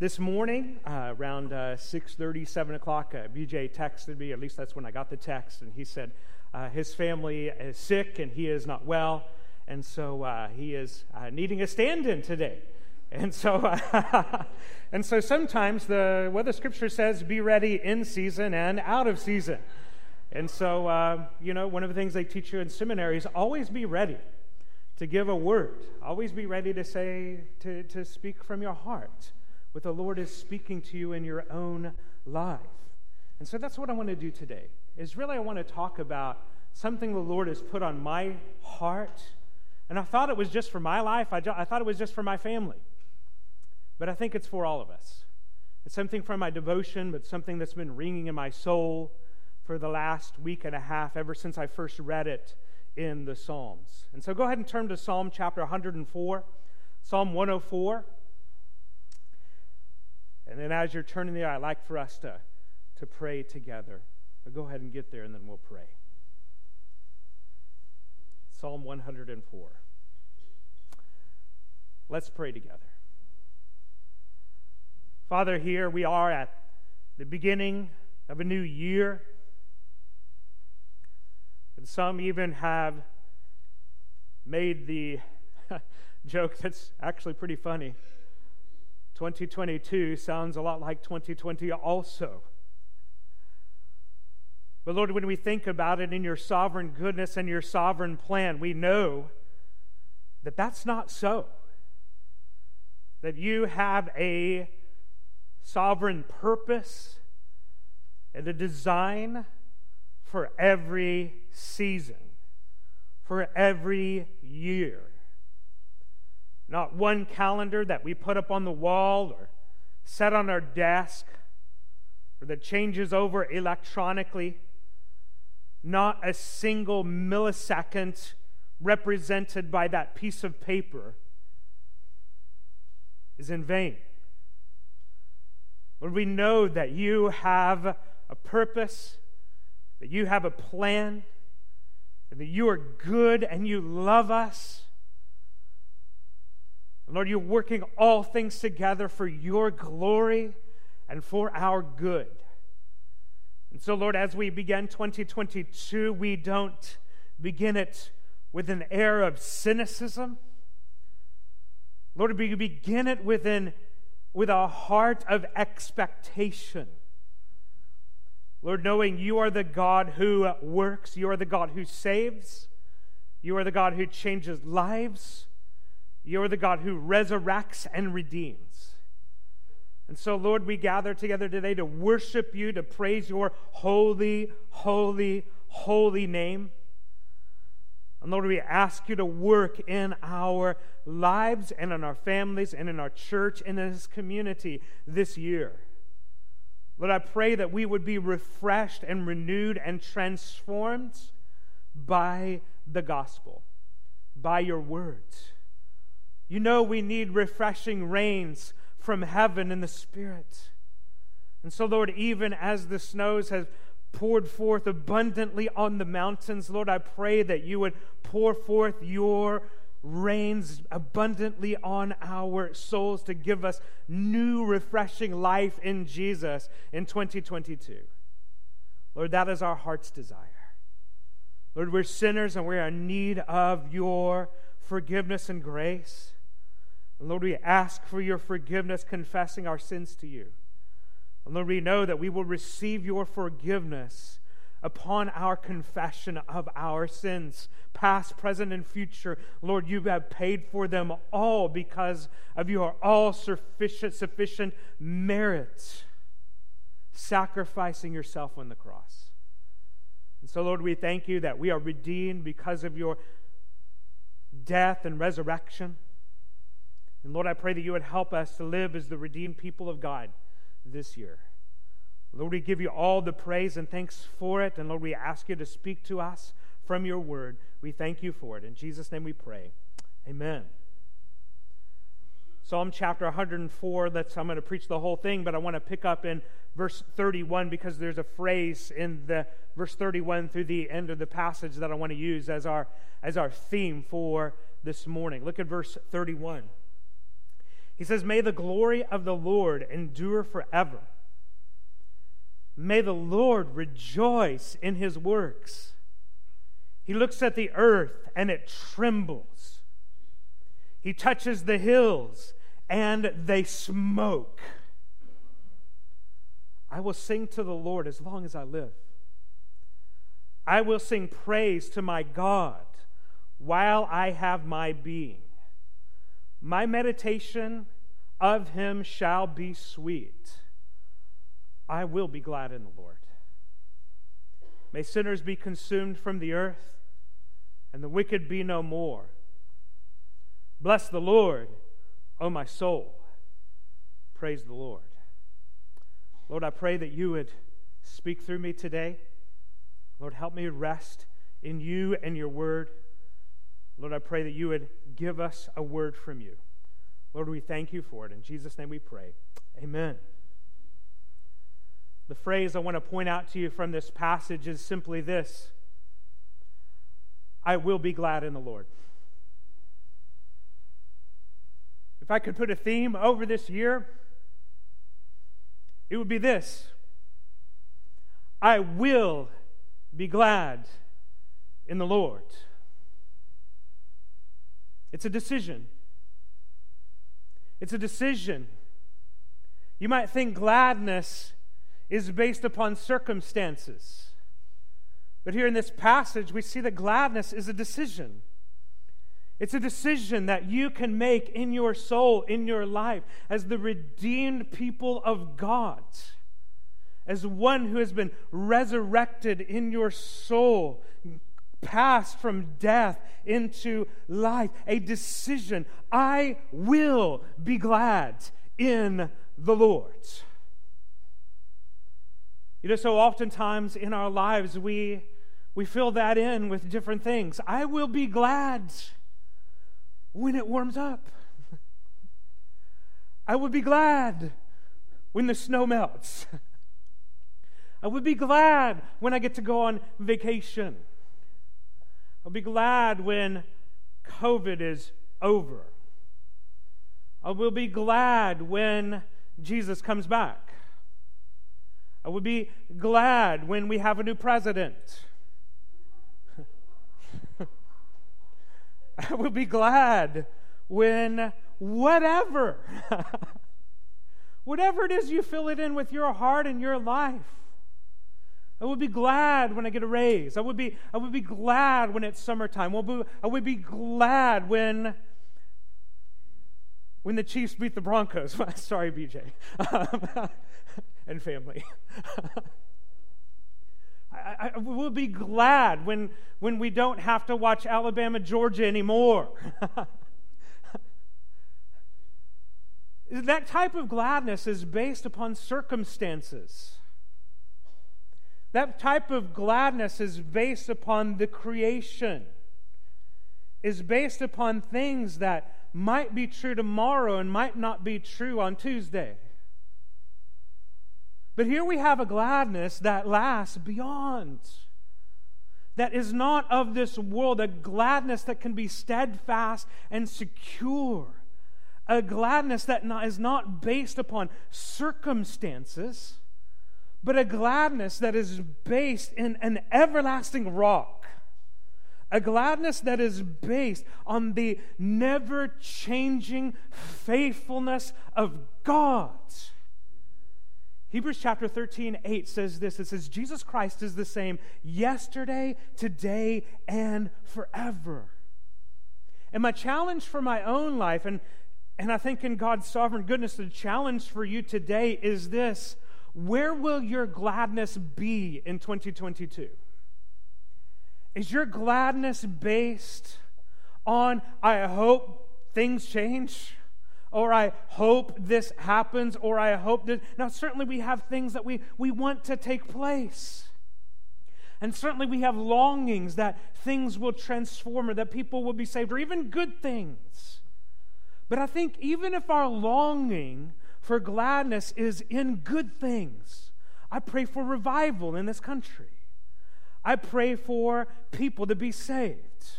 this morning, uh, around uh, 6.30, 7 o'clock, uh, BJ texted me, at least that's when I got the text, and he said uh, his family is sick and he is not well, and so uh, he is uh, needing a stand-in today. And so, and so sometimes the what the scripture says, be ready in season and out of season. And so, you know, one of the things they teach you in seminary is always be ready to give a word. Always be ready to say, to, to speak from your heart what the Lord is speaking to you in your own life. And so that's what I want to do today. Is really I want to talk about something the Lord has put on my heart. And I thought it was just for my life. I, I thought it was just for my family. But I think it's for all of us. It's something from my devotion, but something that's been ringing in my soul for the last week and a half, ever since I first read it in the Psalms. And so go ahead and turn to Psalm chapter 104, Psalm 104. And then as you're turning there, I'd like for us to, to pray together. But go ahead and get there, and then we'll pray. Psalm 104. Let's pray together. Father, here we are at the beginning of a new year. And some even have made the joke that's actually pretty funny. 2022 sounds a lot like 2020 also. But Lord, when we think about it in your sovereign goodness and your sovereign plan, we know that that's not so. That you have a sovereign purpose and a design for every season, for every year. Not one calendar that we put up on the wall or set on our desk or that changes over electronically. Not a single millisecond represented by that piece of paper is in vain. Lord, we know that you have a purpose that you have a plan, and that you are good and you love us. Lord, you're working all things together for your glory and for our good. And so, Lord, as we begin 2022, we don't begin it with an air of cynicism. Lord, we begin it with, an, with a heart of expectation. Lord, knowing you are the God who works, you are the God who saves, you are the God who changes lives, you are the God who resurrects and redeems. And so, Lord, we gather together today to worship you, to praise your holy, holy, holy name. And Lord, we ask you to work in our lives and in our families and in our church and in this community this year. Lord, I pray that we would be refreshed and renewed and transformed by the gospel, by your words. You know, we need refreshing rains from heaven in the Spirit. And so, Lord, even as the snows have poured forth abundantly on the mountains, Lord, I pray that you would pour forth your rains abundantly on our souls to give us new, refreshing life in Jesus in 2022. Lord, that is our heart's desire. Lord, we're sinners and we are in need of your forgiveness and grace. And Lord, we ask for your forgiveness, confessing our sins to you. And Lord, we know that we will receive your forgiveness upon our confession of our sins, past, present, and future. Lord, you have paid for them all because of your all sufficient, sufficient merit, sacrificing yourself on the cross. And so, Lord, we thank you that we are redeemed because of your death and resurrection. And Lord, I pray that you would help us to live as the redeemed people of God this year. Lord, we give you all the praise and thanks for it. And Lord, we ask you to speak to us from your word. We thank you for it. In Jesus' name we pray. Amen. Psalm chapter 104. Let's, I'm going to preach the whole thing, but I want to pick up in verse 31 because there's a phrase in the verse 31 through the end of the passage that I want to use as our, as our theme for this morning. Look at verse 31. He says, May the glory of the Lord endure forever. May the Lord rejoice in his works. He looks at the earth and it trembles. He touches the hills and they smoke. I will sing to the Lord as long as I live. I will sing praise to my God while I have my being. My meditation of him shall be sweet. I will be glad in the Lord. May sinners be consumed from the earth, and the wicked be no more. Bless the Lord, O my soul. Praise the Lord. Lord, I pray that you would speak through me today. Lord, help me rest in you and your word. Lord, I pray that you would give us a word from you. Lord, we thank you for it. In Jesus' name we pray. Amen. The phrase I want to point out to you from this passage is simply this I will be glad in the Lord. If I could put a theme over this year, it would be this I will be glad in the Lord. It's a decision. It's a decision. You might think gladness is based upon circumstances. But here in this passage, we see that gladness is a decision. It's a decision that you can make in your soul, in your life, as the redeemed people of God, as one who has been resurrected in your soul, passed from death into life, a decision. I will be glad in the Lord. You know, so oftentimes in our lives we we fill that in with different things. I will be glad when it warms up. I would be glad when the snow melts. I would be glad when I get to go on vacation. I'll be glad when COVID is over. I will be glad when Jesus comes back. I will be glad when we have a new president. I will be glad when whatever, whatever it is you fill it in with your heart and your life, I would be glad when I get a raise. I would be, I would be glad when it's summertime. I would be glad when, when the Chiefs beat the Broncos. Sorry, BJ. and family. I, I, will be glad when, when we don't have to watch Alabama, Georgia anymore. that type of gladness is based upon circumstances. That type of gladness is based upon the creation, is based upon things that might be true tomorrow and might not be true on Tuesday. But here we have a gladness that lasts beyond, that is not of this world, a gladness that can be steadfast and secure, a gladness that is not based upon circumstances but a gladness that is based in an everlasting rock. A gladness that is based on the never changing faithfulness of God. Hebrews chapter 13, 8 says this it says, Jesus Christ is the same yesterday, today, and forever. And my challenge for my own life, and, and I think in God's sovereign goodness, the challenge for you today is this where will your gladness be in 2022? Is your gladness based on, I hope things change? Or I hope this happens, or I hope that. Now, certainly we have things that we, we want to take place. And certainly we have longings that things will transform or that people will be saved, or even good things. But I think even if our longing for gladness is in good things. I pray for revival in this country. I pray for people to be saved.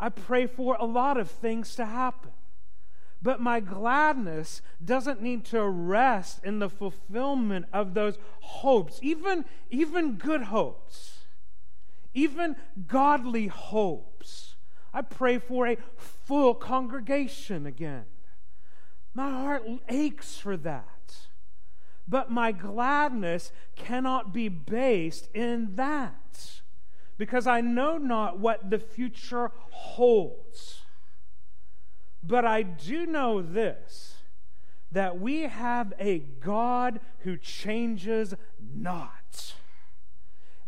I pray for a lot of things to happen. But my gladness doesn't need to rest in the fulfillment of those hopes, even, even good hopes, even godly hopes. I pray for a full congregation again. My heart aches for that. But my gladness cannot be based in that because I know not what the future holds. But I do know this that we have a God who changes not.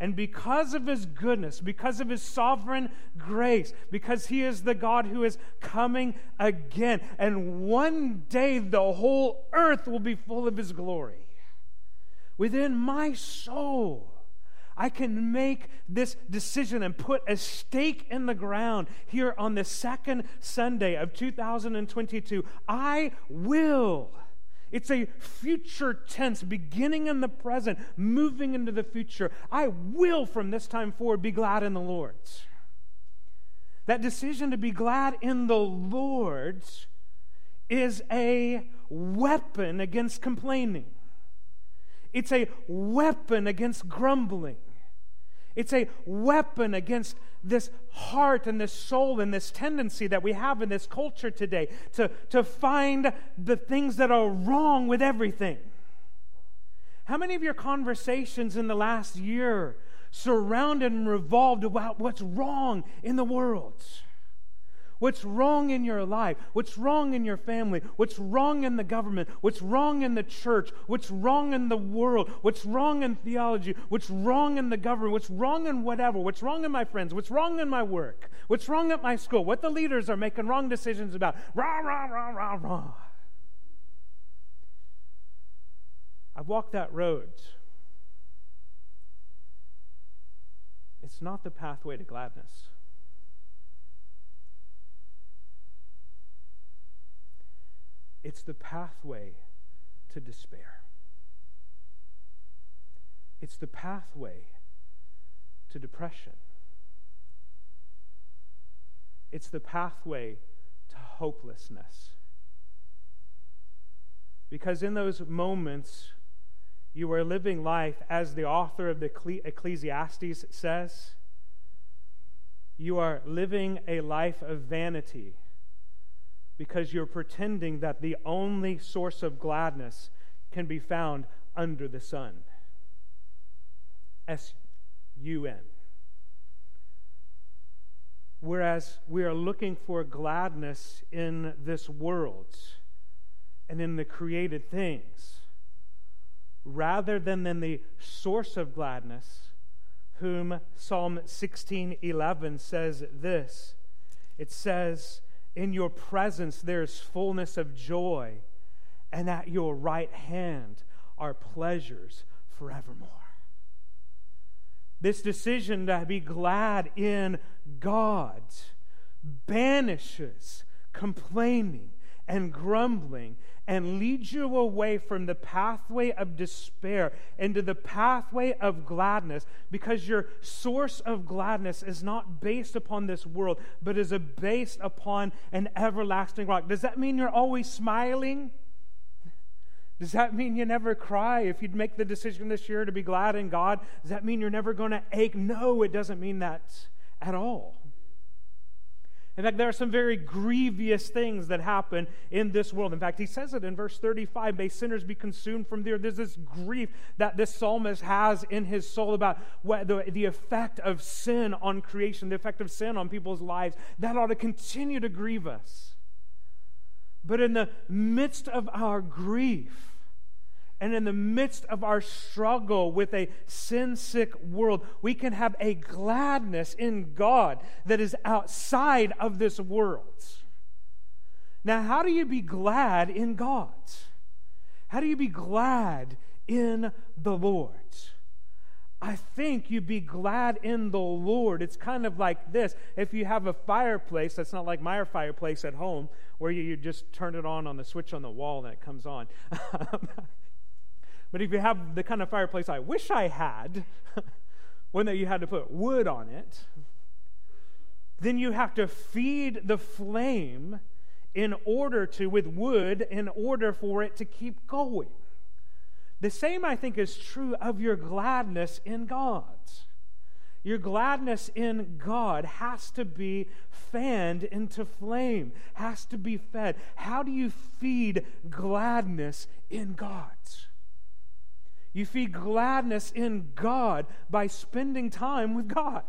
And because of his goodness, because of his sovereign grace, because he is the God who is coming again, and one day the whole earth will be full of his glory. Within my soul, I can make this decision and put a stake in the ground here on the second Sunday of 2022. I will. It's a future tense, beginning in the present, moving into the future. I will, from this time forward, be glad in the Lord. That decision to be glad in the Lord is a weapon against complaining. It's a weapon against grumbling. It's a weapon against this heart and this soul and this tendency that we have in this culture today to, to find the things that are wrong with everything. How many of your conversations in the last year surrounded and revolved about what's wrong in the world? What's wrong in your life, what's wrong in your family, what's wrong in the government, what's wrong in the church, what's wrong in the world, what's wrong in theology, what's wrong in the government, what's wrong in whatever, what's wrong in my friends, what's wrong in my work, what's wrong at my school, what the leaders are making wrong decisions about. Rah, rah, rah, rah, rah. I've walked that road. It's not the pathway to gladness. It's the pathway to despair. It's the pathway to depression. It's the pathway to hopelessness. Because in those moments, you are living life as the author of the Ecclesiastes says. You are living a life of vanity because you're pretending that the only source of gladness can be found under the sun. S U N. Whereas we are looking for gladness in this world and in the created things, rather than in the source of gladness, whom Psalm 16:11 says this. It says, in your presence there is fullness of joy, and at your right hand are pleasures forevermore. This decision to be glad in God banishes complaining and grumbling and leads you away from the pathway of despair into the pathway of gladness because your source of gladness is not based upon this world, but is based upon an everlasting rock. Does that mean you're always smiling? Does that mean you never cry if you'd make the decision this year to be glad in God? Does that mean you're never going to ache? No, it doesn't mean that at all. In fact, there are some very grievous things that happen in this world. In fact, he says it in verse 35 May sinners be consumed from there. There's this grief that this psalmist has in his soul about what the, the effect of sin on creation, the effect of sin on people's lives. That ought to continue to grieve us. But in the midst of our grief, and in the midst of our struggle with a sin sick world, we can have a gladness in God that is outside of this world. Now, how do you be glad in God? How do you be glad in the Lord? I think you'd be glad in the Lord. It's kind of like this. If you have a fireplace, that's not like my fireplace at home, where you, you just turn it on on the switch on the wall and it comes on. But if you have the kind of fireplace I wish I had, one that you had to put wood on it, then you have to feed the flame in order to, with wood, in order for it to keep going. The same, I think, is true of your gladness in God. Your gladness in God has to be fanned into flame, has to be fed. How do you feed gladness in God? You feed gladness in God by spending time with God.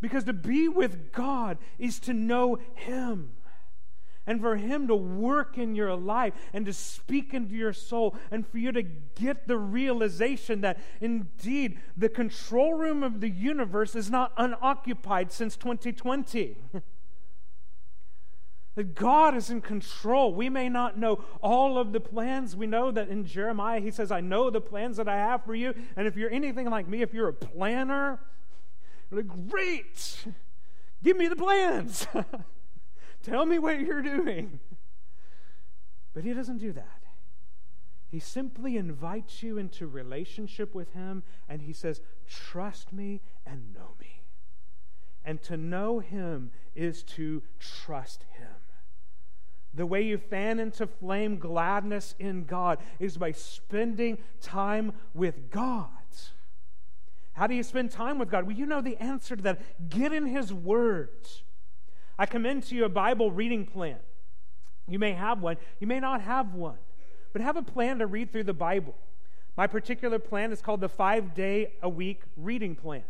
Because to be with God is to know Him and for Him to work in your life and to speak into your soul, and for you to get the realization that indeed the control room of the universe is not unoccupied since 2020. that God is in control. We may not know all of the plans. We know that in Jeremiah, he says, I know the plans that I have for you. And if you're anything like me, if you're a planner, you're like, great, give me the plans. Tell me what you're doing. But he doesn't do that. He simply invites you into relationship with him and he says, Trust me and know me. And to know him is to trust him. The way you fan into flame gladness in God is by spending time with God. How do you spend time with God? Well, you know the answer to that. Get in His words. I commend to you a Bible reading plan. You may have one, you may not have one, but have a plan to read through the Bible. My particular plan is called the five day a week reading plan.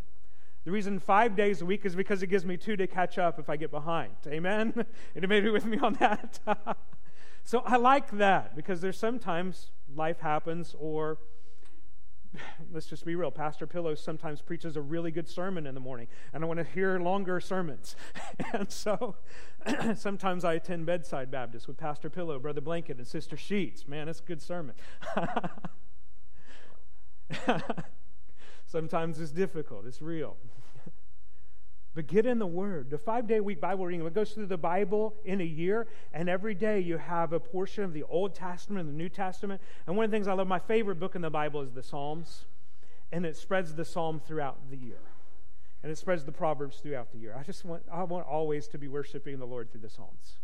The reason five days a week is because it gives me two to catch up if I get behind. Amen? Maybe with me on that. so I like that because there's sometimes life happens or let's just be real. Pastor pillow sometimes preaches a really good sermon in the morning, and I want to hear longer sermons. and so sometimes I attend Bedside Baptist with Pastor Pillow, Brother Blanket, and Sister Sheets. Man, it's a good sermon. sometimes it's difficult, it's real. But get in the Word. The five day week Bible reading, it goes through the Bible in a year, and every day you have a portion of the Old Testament and the New Testament. And one of the things I love, my favorite book in the Bible is the Psalms, and it spreads the Psalm throughout the year. And it spreads the Proverbs throughout the year. I just want, I want always to be worshiping the Lord through the Psalms.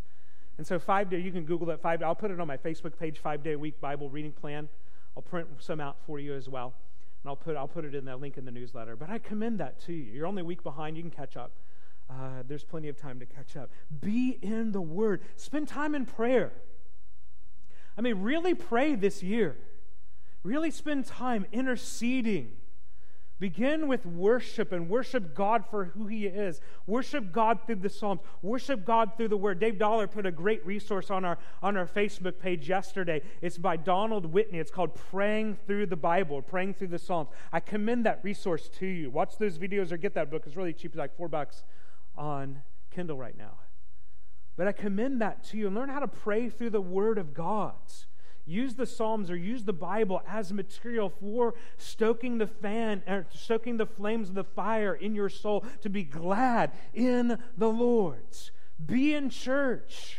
And so, five day, you can Google that five. I'll put it on my Facebook page, five day week Bible reading plan. I'll print some out for you as well. And I'll put, I'll put it in that link in the newsletter. But I commend that to you. You're only a week behind, you can catch up. Uh, there's plenty of time to catch up. Be in the Word, spend time in prayer. I mean, really pray this year. Really spend time interceding Begin with worship and worship God for who He is. Worship God through the Psalms. Worship God through the Word. Dave Dollar put a great resource on our, on our Facebook page yesterday. It's by Donald Whitney. It's called Praying Through the Bible, Praying Through the Psalms. I commend that resource to you. Watch those videos or get that book. It's really cheap. Like four bucks on Kindle right now. But I commend that to you and learn how to pray through the Word of God. Use the Psalms or use the Bible as material for stoking the fan or stoking the flames of the fire in your soul to be glad in the Lord's. Be in church.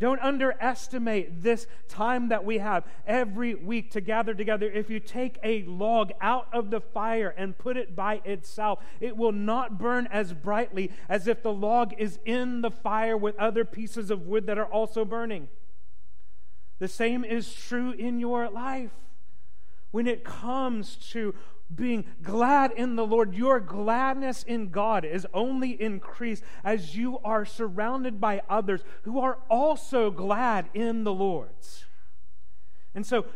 Don't underestimate this time that we have every week to gather together. If you take a log out of the fire and put it by itself, it will not burn as brightly as if the log is in the fire with other pieces of wood that are also burning. The same is true in your life. When it comes to being glad in the Lord, your gladness in God is only increased as you are surrounded by others who are also glad in the Lord's. And so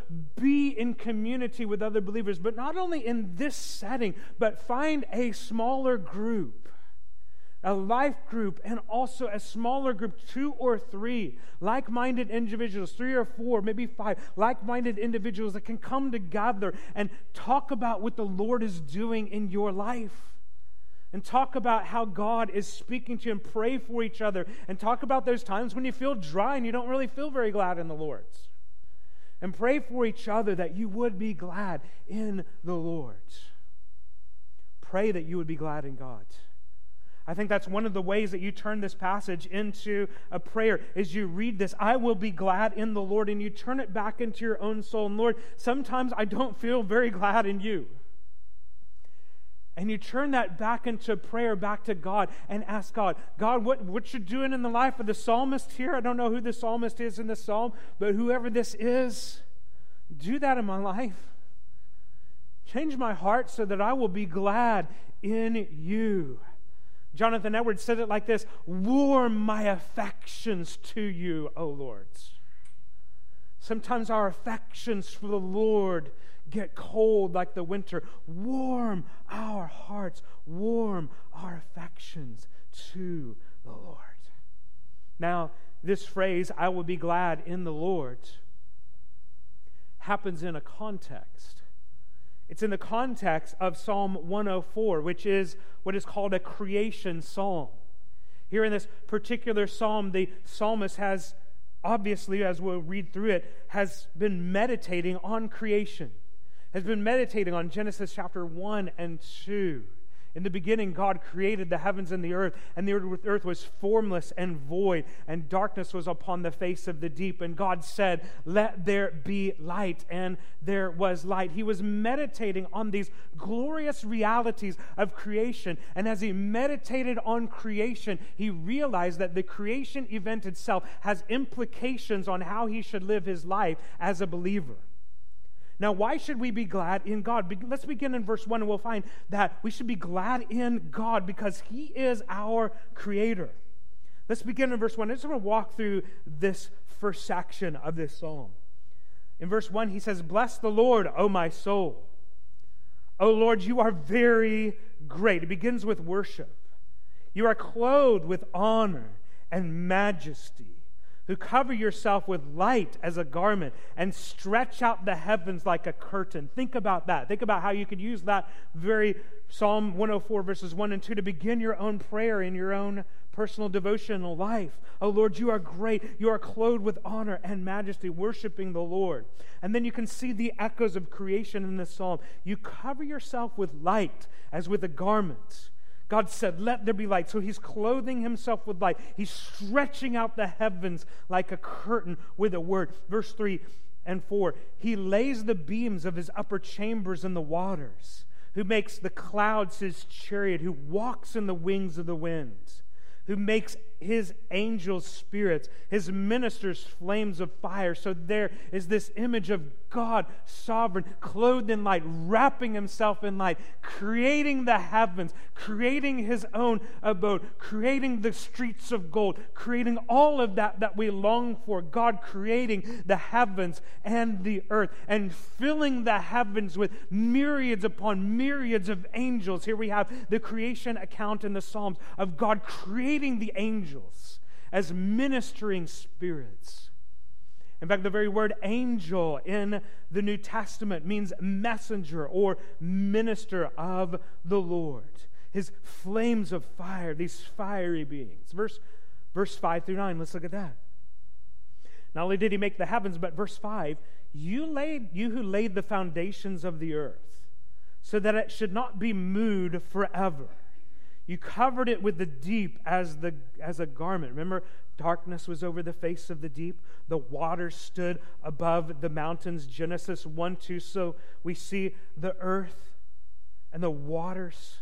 be in community with other believers, but not only in this setting, but find a smaller group a life group, and also a smaller group, two or three like minded individuals, three or four, maybe five like minded individuals that can come together and talk about what the Lord is doing in your life. And talk about how God is speaking to you and pray for each other. And talk about those times when you feel dry and you don't really feel very glad in the Lord's. And pray for each other that you would be glad in the Lord. Pray that you would be glad in God. I think that's one of the ways that you turn this passage into a prayer is you read this, I will be glad in the Lord, and you turn it back into your own soul. And Lord, sometimes I don't feel very glad in you. And you turn that back into prayer, back to God, and ask God, God, what, what you're doing in the life of the psalmist here? I don't know who the psalmist is in the psalm, but whoever this is, do that in my life. Change my heart so that I will be glad in you. Jonathan Edwards said it like this Warm my affections to you, O Lord. Sometimes our affections for the Lord get cold like the winter. Warm our hearts, warm our affections to the Lord. Now, this phrase, I will be glad in the Lord, happens in a context. It's in the context of Psalm 104, which is what is called a creation psalm. Here in this particular psalm, the psalmist has obviously, as we'll read through it, has been meditating on creation, has been meditating on Genesis chapter 1 and 2. In the beginning, God created the heavens and the earth, and the earth was formless and void, and darkness was upon the face of the deep. And God said, Let there be light, and there was light. He was meditating on these glorious realities of creation. And as he meditated on creation, he realized that the creation event itself has implications on how he should live his life as a believer. Now, why should we be glad in God? Let's begin in verse 1 and we'll find that we should be glad in God because He is our Creator. Let's begin in verse 1. I just want to walk through this first section of this psalm. In verse 1, he says, Bless the Lord, O my soul. O Lord, you are very great. It begins with worship. You are clothed with honor and majesty who cover yourself with light as a garment and stretch out the heavens like a curtain. Think about that. Think about how you could use that very Psalm 104, verses 1 and 2, to begin your own prayer in your own personal devotional life. Oh Lord, you are great. You are clothed with honor and majesty, worshiping the Lord. And then you can see the echoes of creation in this psalm. You cover yourself with light as with a garment. God said, Let there be light. So he's clothing himself with light. He's stretching out the heavens like a curtain with a word. Verse 3 and 4 He lays the beams of his upper chambers in the waters, who makes the clouds his chariot, who walks in the wings of the winds, who makes his angels spirits, his ministers flames of fire. So there is this image of God, sovereign, clothed in light, wrapping himself in light, creating the heavens, creating his own abode, creating the streets of gold, creating all of that that we long for. God creating the heavens and the earth and filling the heavens with myriads upon myriads of angels. Here we have the creation account in the Psalms of God creating the angels angels as ministering spirits. In fact, the very word angel in the New Testament means messenger or minister of the Lord. His flames of fire, these fiery beings. Verse, verse 5 through 9, let's look at that. Not only did he make the heavens, but verse 5 you, laid, you who laid the foundations of the earth, so that it should not be moved forever. You covered it with the deep as, the, as a garment. Remember, darkness was over the face of the deep. The water stood above the mountains. Genesis 1 2. So we see the earth and the waters.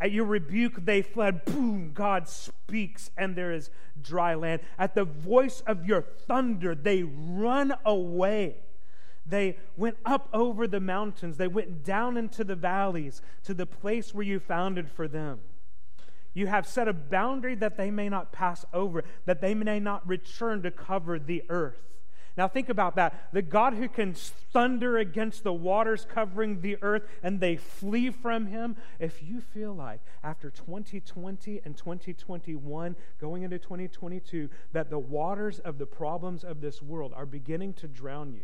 At your rebuke, they fled. Boom, God speaks, and there is dry land. At the voice of your thunder, they run away. They went up over the mountains. They went down into the valleys to the place where you founded for them. You have set a boundary that they may not pass over, that they may not return to cover the earth. Now, think about that. The God who can thunder against the waters covering the earth and they flee from him. If you feel like after 2020 and 2021, going into 2022, that the waters of the problems of this world are beginning to drown you,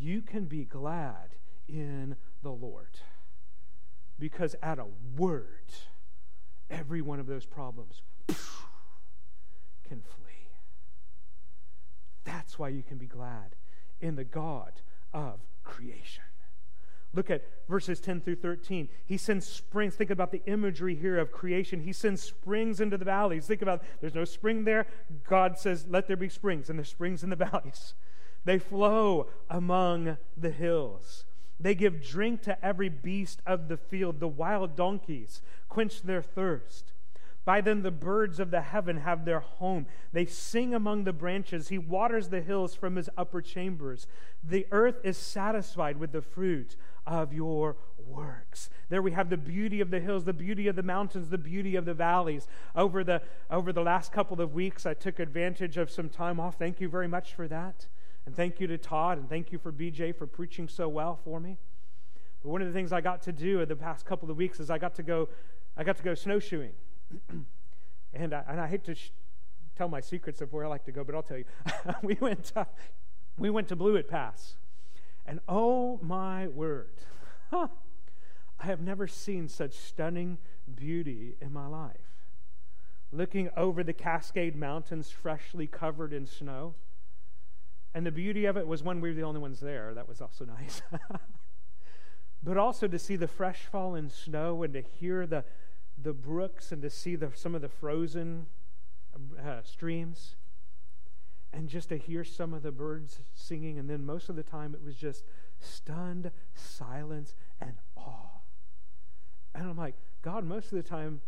you can be glad in the Lord. Because at a word, every one of those problems can flee. That's why you can be glad in the God of creation. Look at verses 10 through 13. He sends springs. Think about the imagery here of creation. He sends springs into the valleys. Think about there's no spring there. God says, Let there be springs, and there's springs in the valleys. They flow among the hills. They give drink to every beast of the field. The wild donkeys quench their thirst. By them the birds of the heaven have their home. They sing among the branches. He waters the hills from his upper chambers. The earth is satisfied with the fruit of your works. There we have the beauty of the hills, the beauty of the mountains, the beauty of the valleys. Over the over the last couple of weeks, I took advantage of some time off. Thank you very much for that. And thank you to Todd and thank you for BJ for preaching so well for me. But one of the things I got to do in the past couple of weeks is I got to go I got to go snowshoeing. and, I, and I hate to sh- tell my secrets of where I like to go, but I'll tell you. we, went, uh, we went to Blewett Pass. And oh my word, I have never seen such stunning beauty in my life. Looking over the Cascade Mountains, freshly covered in snow. And the beauty of it was when we were the only ones there. That was also nice. but also to see the fresh fallen snow and to hear the, the brooks and to see the, some of the frozen uh, streams and just to hear some of the birds singing. And then most of the time it was just stunned silence and awe. And I'm like, God, most of the time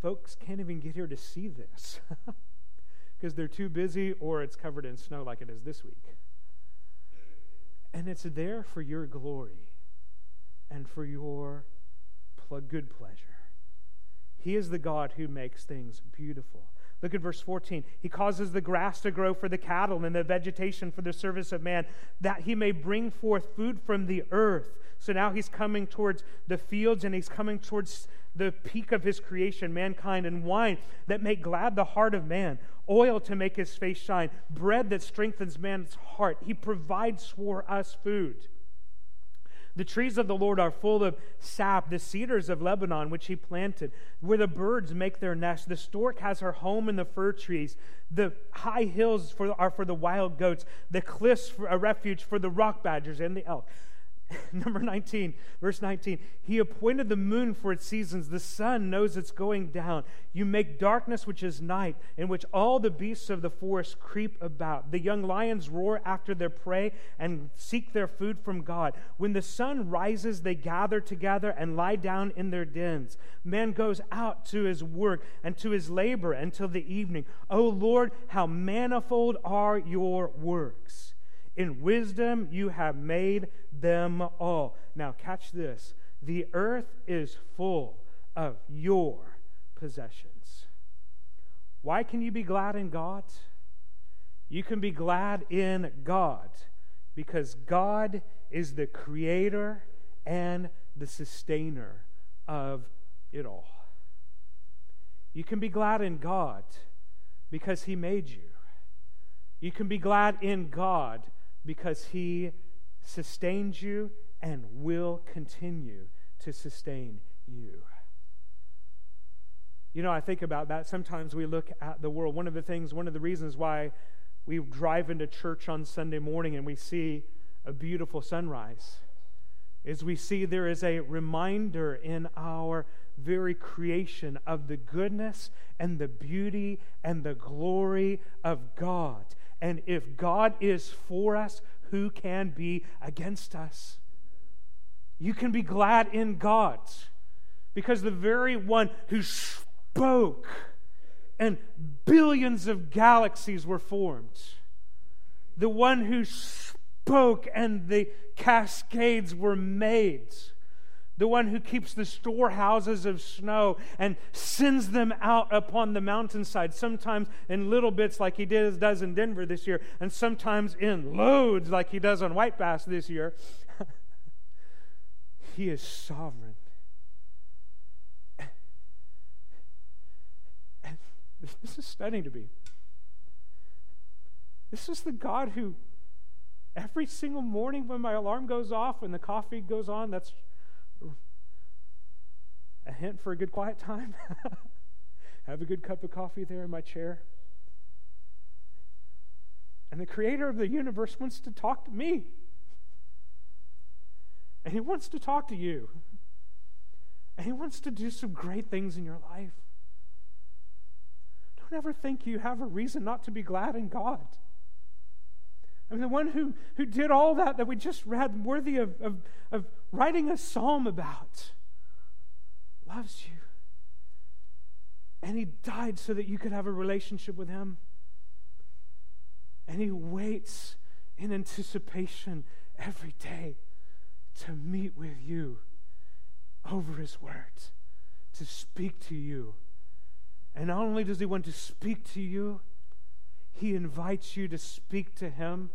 folks can't even get here to see this because they're too busy or it's covered in snow like it is this week. And it's there for your glory and for your good pleasure. He is the God who makes things beautiful. Look at verse 14. He causes the grass to grow for the cattle and the vegetation for the service of man, that he may bring forth food from the earth. So now he's coming towards the fields and he's coming towards the peak of his creation, mankind, and wine that make glad the heart of man, oil to make his face shine, bread that strengthens man's heart. He provides for us food. The trees of the Lord are full of sap, the cedars of Lebanon, which he planted, where the birds make their nest. The stork has her home in the fir trees. The high hills for, are for the wild goats, the cliffs a refuge for the rock badgers and the elk. Number 19, verse 19. He appointed the moon for its seasons. The sun knows it's going down. You make darkness, which is night, in which all the beasts of the forest creep about. The young lions roar after their prey and seek their food from God. When the sun rises, they gather together and lie down in their dens. Man goes out to his work and to his labor until the evening. O Lord, how manifold are your works! In wisdom you have made them all. Now, catch this the earth is full of your possessions. Why can you be glad in God? You can be glad in God because God is the creator and the sustainer of it all. You can be glad in God because He made you. You can be glad in God because He sustains you and will continue to sustain you. You know, I think about that. Sometimes we look at the world. One of the things, one of the reasons why we drive into church on Sunday morning and we see a beautiful sunrise is we see there is a reminder in our very creation of the goodness and the beauty and the glory of God. And if God is for us, who can be against us? You can be glad in God because the very one who spoke and billions of galaxies were formed, the one who spoke and the cascades were made the one who keeps the storehouses of snow and sends them out upon the mountainside, sometimes in little bits like he did, does in Denver this year, and sometimes in loads like he does on White Pass this year. he is sovereign. And this is stunning to me. This is the God who, every single morning when my alarm goes off and the coffee goes on, that's a hint for a good quiet time? Have a good cup of coffee there in my chair. And the creator of the universe wants to talk to me. And he wants to talk to you. And he wants to do some great things in your life. Don't ever think you have a reason not to be glad in God. I mean, the one who, who did all that that we just read, worthy of, of, of writing a psalm about, loves you. And he died so that you could have a relationship with him. And he waits in anticipation every day to meet with you over his word, to speak to you. And not only does he want to speak to you, he invites you to speak to him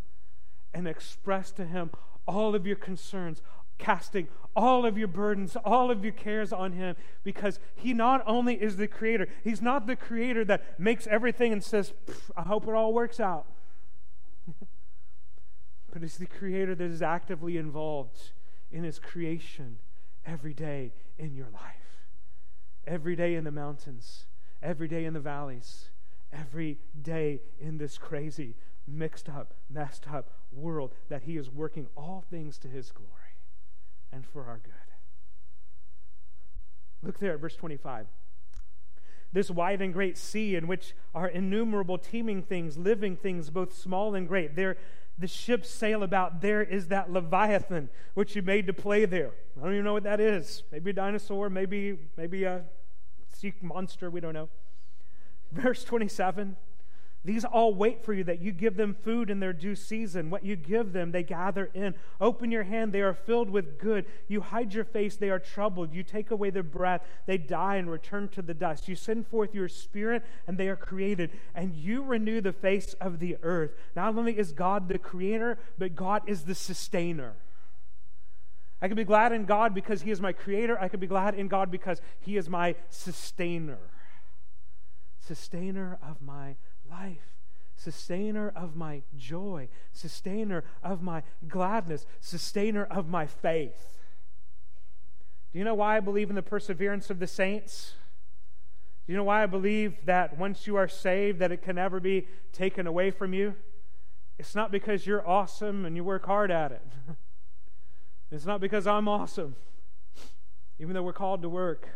and express to him all of your concerns, casting all of your burdens, all of your cares on him because he not only is the creator, he's not the creator that makes everything and says, I hope it all works out. but he's the creator that is actively involved in his creation every day in your life, every day in the mountains, every day in the valleys, every day in this crazy, mixed up, messed up world that he is working all things to his glory and for our good. Look there at verse 25. This wide and great sea in which are innumerable teeming things, living things, both small and great. There, the ships sail about. There is that Leviathan, which you made to play there. I don't even know what that is. Maybe a dinosaur, maybe, maybe a sea monster, we don't know. Verse 27 these all wait for you that you give them food in their due season. What you give them, they gather in. Open your hand, they are filled with good. You hide your face, they are troubled. You take away their breath, they die and return to the dust. You send forth your spirit, and they are created. And you renew the face of the earth. Not only is God the creator, but God is the sustainer. I can be glad in God because He is my creator. I can be glad in God because He is my sustainer. Sustainer of my life, sustainer of my joy, sustainer of my gladness, sustainer of my faith. Do you know why I believe in the perseverance of the saints? Do you know why I believe that once you are saved that it can never be taken away from you? It's not because you're awesome and you work hard at it. it's not because I'm awesome, even though we're called to work.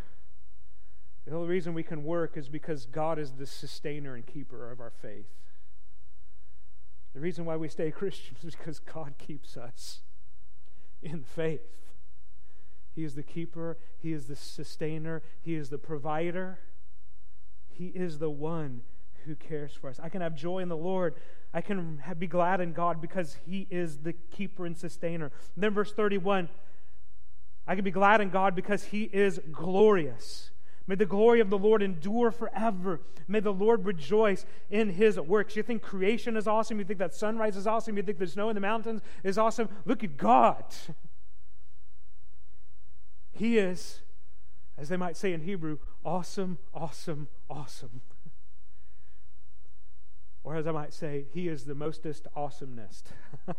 The only reason we can work is because God is the sustainer and keeper of our faith. The reason why we stay Christians is because God keeps us in faith. He is the keeper, He is the sustainer, He is the provider. He is the one who cares for us. I can have joy in the Lord. I can be glad in God because He is the keeper and sustainer. And then, verse 31 I can be glad in God because He is glorious. May the glory of the Lord endure forever. May the Lord rejoice in his works. You think creation is awesome? You think that sunrise is awesome? You think the snow in the mountains is awesome? Look at God. He is, as they might say in Hebrew, awesome, awesome, awesome. Or as I might say, he is the mostest awesomest.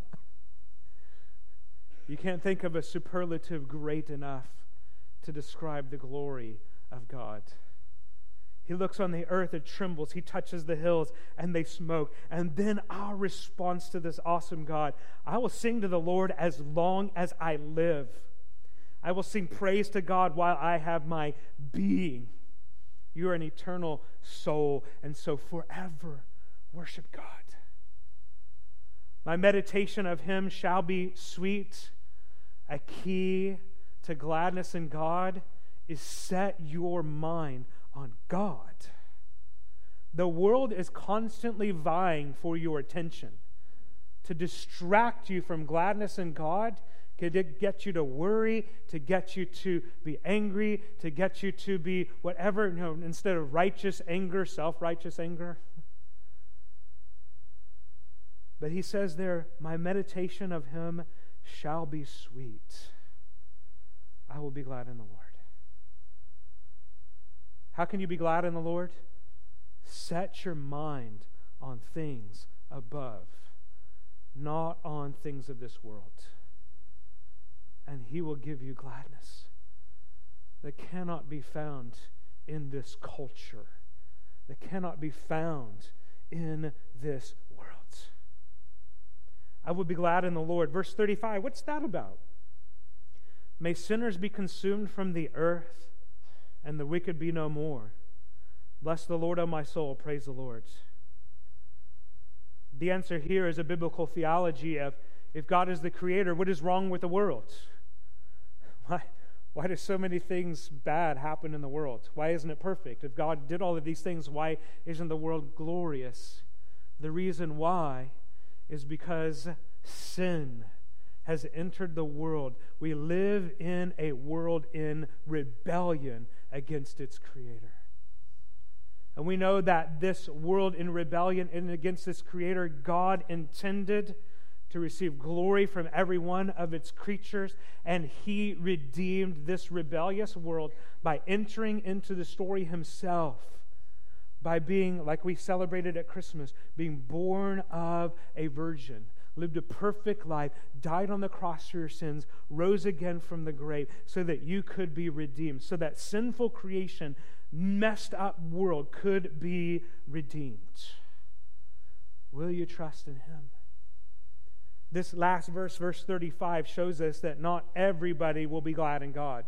you can't think of a superlative great enough to describe the glory of God. He looks on the earth, it trembles. He touches the hills, and they smoke. And then our response to this awesome God I will sing to the Lord as long as I live. I will sing praise to God while I have my being. You are an eternal soul, and so forever worship God. My meditation of Him shall be sweet, a key to gladness in God is set your mind on God. The world is constantly vying for your attention to distract you from gladness in God, to get you to worry, to get you to be angry, to get you to be whatever, you know, instead of righteous anger, self righteous anger. But he says there, My meditation of him shall be sweet. I will be glad in the Lord. How can you be glad in the Lord? Set your mind on things above, not on things of this world. And He will give you gladness that cannot be found in this culture, that cannot be found in this world. I will be glad in the Lord. Verse 35, what's that about? May sinners be consumed from the earth and the wicked be no more. Bless the Lord, O my soul. Praise the Lord. The answer here is a biblical theology of if God is the creator, what is wrong with the world? Why, why do so many things bad happen in the world? Why isn't it perfect? If God did all of these things, why isn't the world glorious? The reason why is because sin has entered the world. We live in a world in rebellion against its creator. And we know that this world in rebellion and against this creator, God intended to receive glory from every one of its creatures, and he redeemed this rebellious world by entering into the story himself, by being, like we celebrated at Christmas, being born of a virgin lived a perfect life, died on the cross for your sins, rose again from the grave so that you could be redeemed, so that sinful creation, messed up world could be redeemed. Will you trust in him? This last verse, verse 35, shows us that not everybody will be glad in God.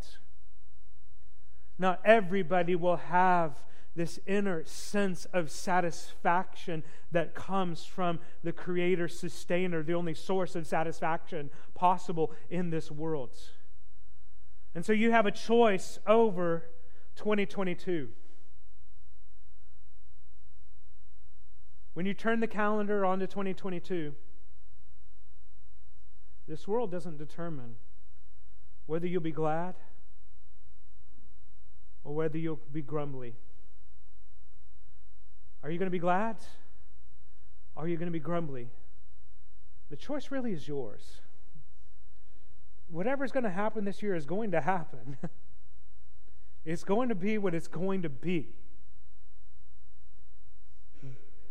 Not everybody will have this inner sense of satisfaction that comes from the creator sustainer, the only source of satisfaction possible in this world. And so you have a choice over 2022. When you turn the calendar onto 2022, this world doesn't determine whether you'll be glad or whether you'll be grumbly. Are you going to be glad? Are you going to be grumbly? The choice really is yours. Whatever's going to happen this year is going to happen. it's going to be what it's going to be.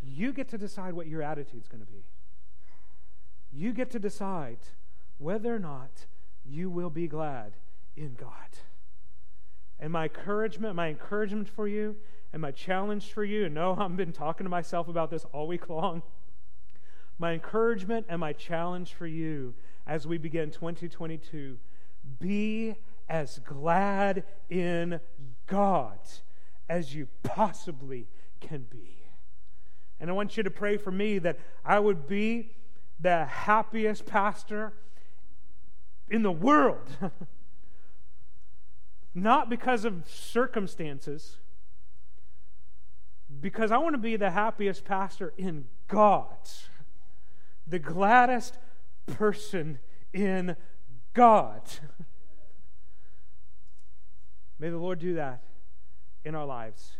You get to decide what your attitude's going to be. You get to decide whether or not you will be glad in God. And my encouragement, my encouragement for you and my challenge for you, and no, I've been talking to myself about this all week long. My encouragement and my challenge for you as we begin 2022 be as glad in God as you possibly can be. And I want you to pray for me that I would be the happiest pastor in the world. Not because of circumstances, because I want to be the happiest pastor in God, the gladdest person in God. May the Lord do that in our lives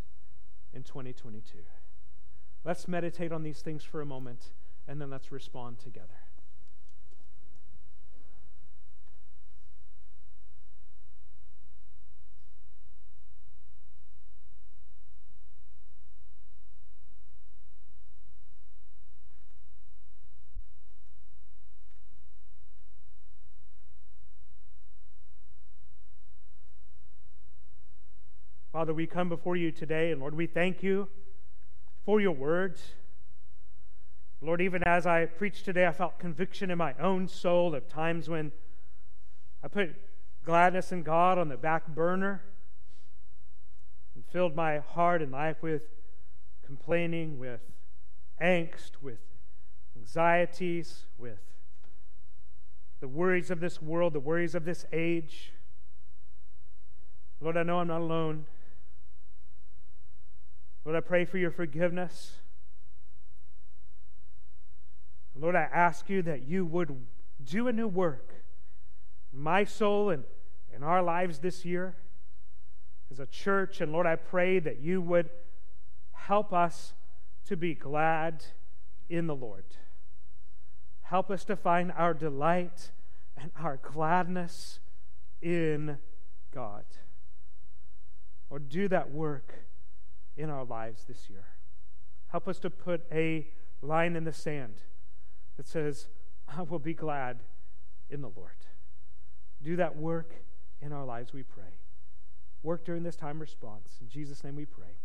in 2022. Let's meditate on these things for a moment and then let's respond together. Father, we come before you today, and Lord, we thank you for your words. Lord, even as I preached today, I felt conviction in my own soul of times when I put gladness in God on the back burner and filled my heart and life with complaining, with angst, with anxieties, with the worries of this world, the worries of this age. Lord, I know I'm not alone. Lord, I pray for your forgiveness. Lord, I ask you that you would do a new work in my soul and in our lives this year as a church. And Lord, I pray that you would help us to be glad in the Lord. Help us to find our delight and our gladness in God. Or do that work in our lives this year. Help us to put a line in the sand that says, I will be glad in the Lord. Do that work in our lives, we pray. Work during this time response. In Jesus' name we pray.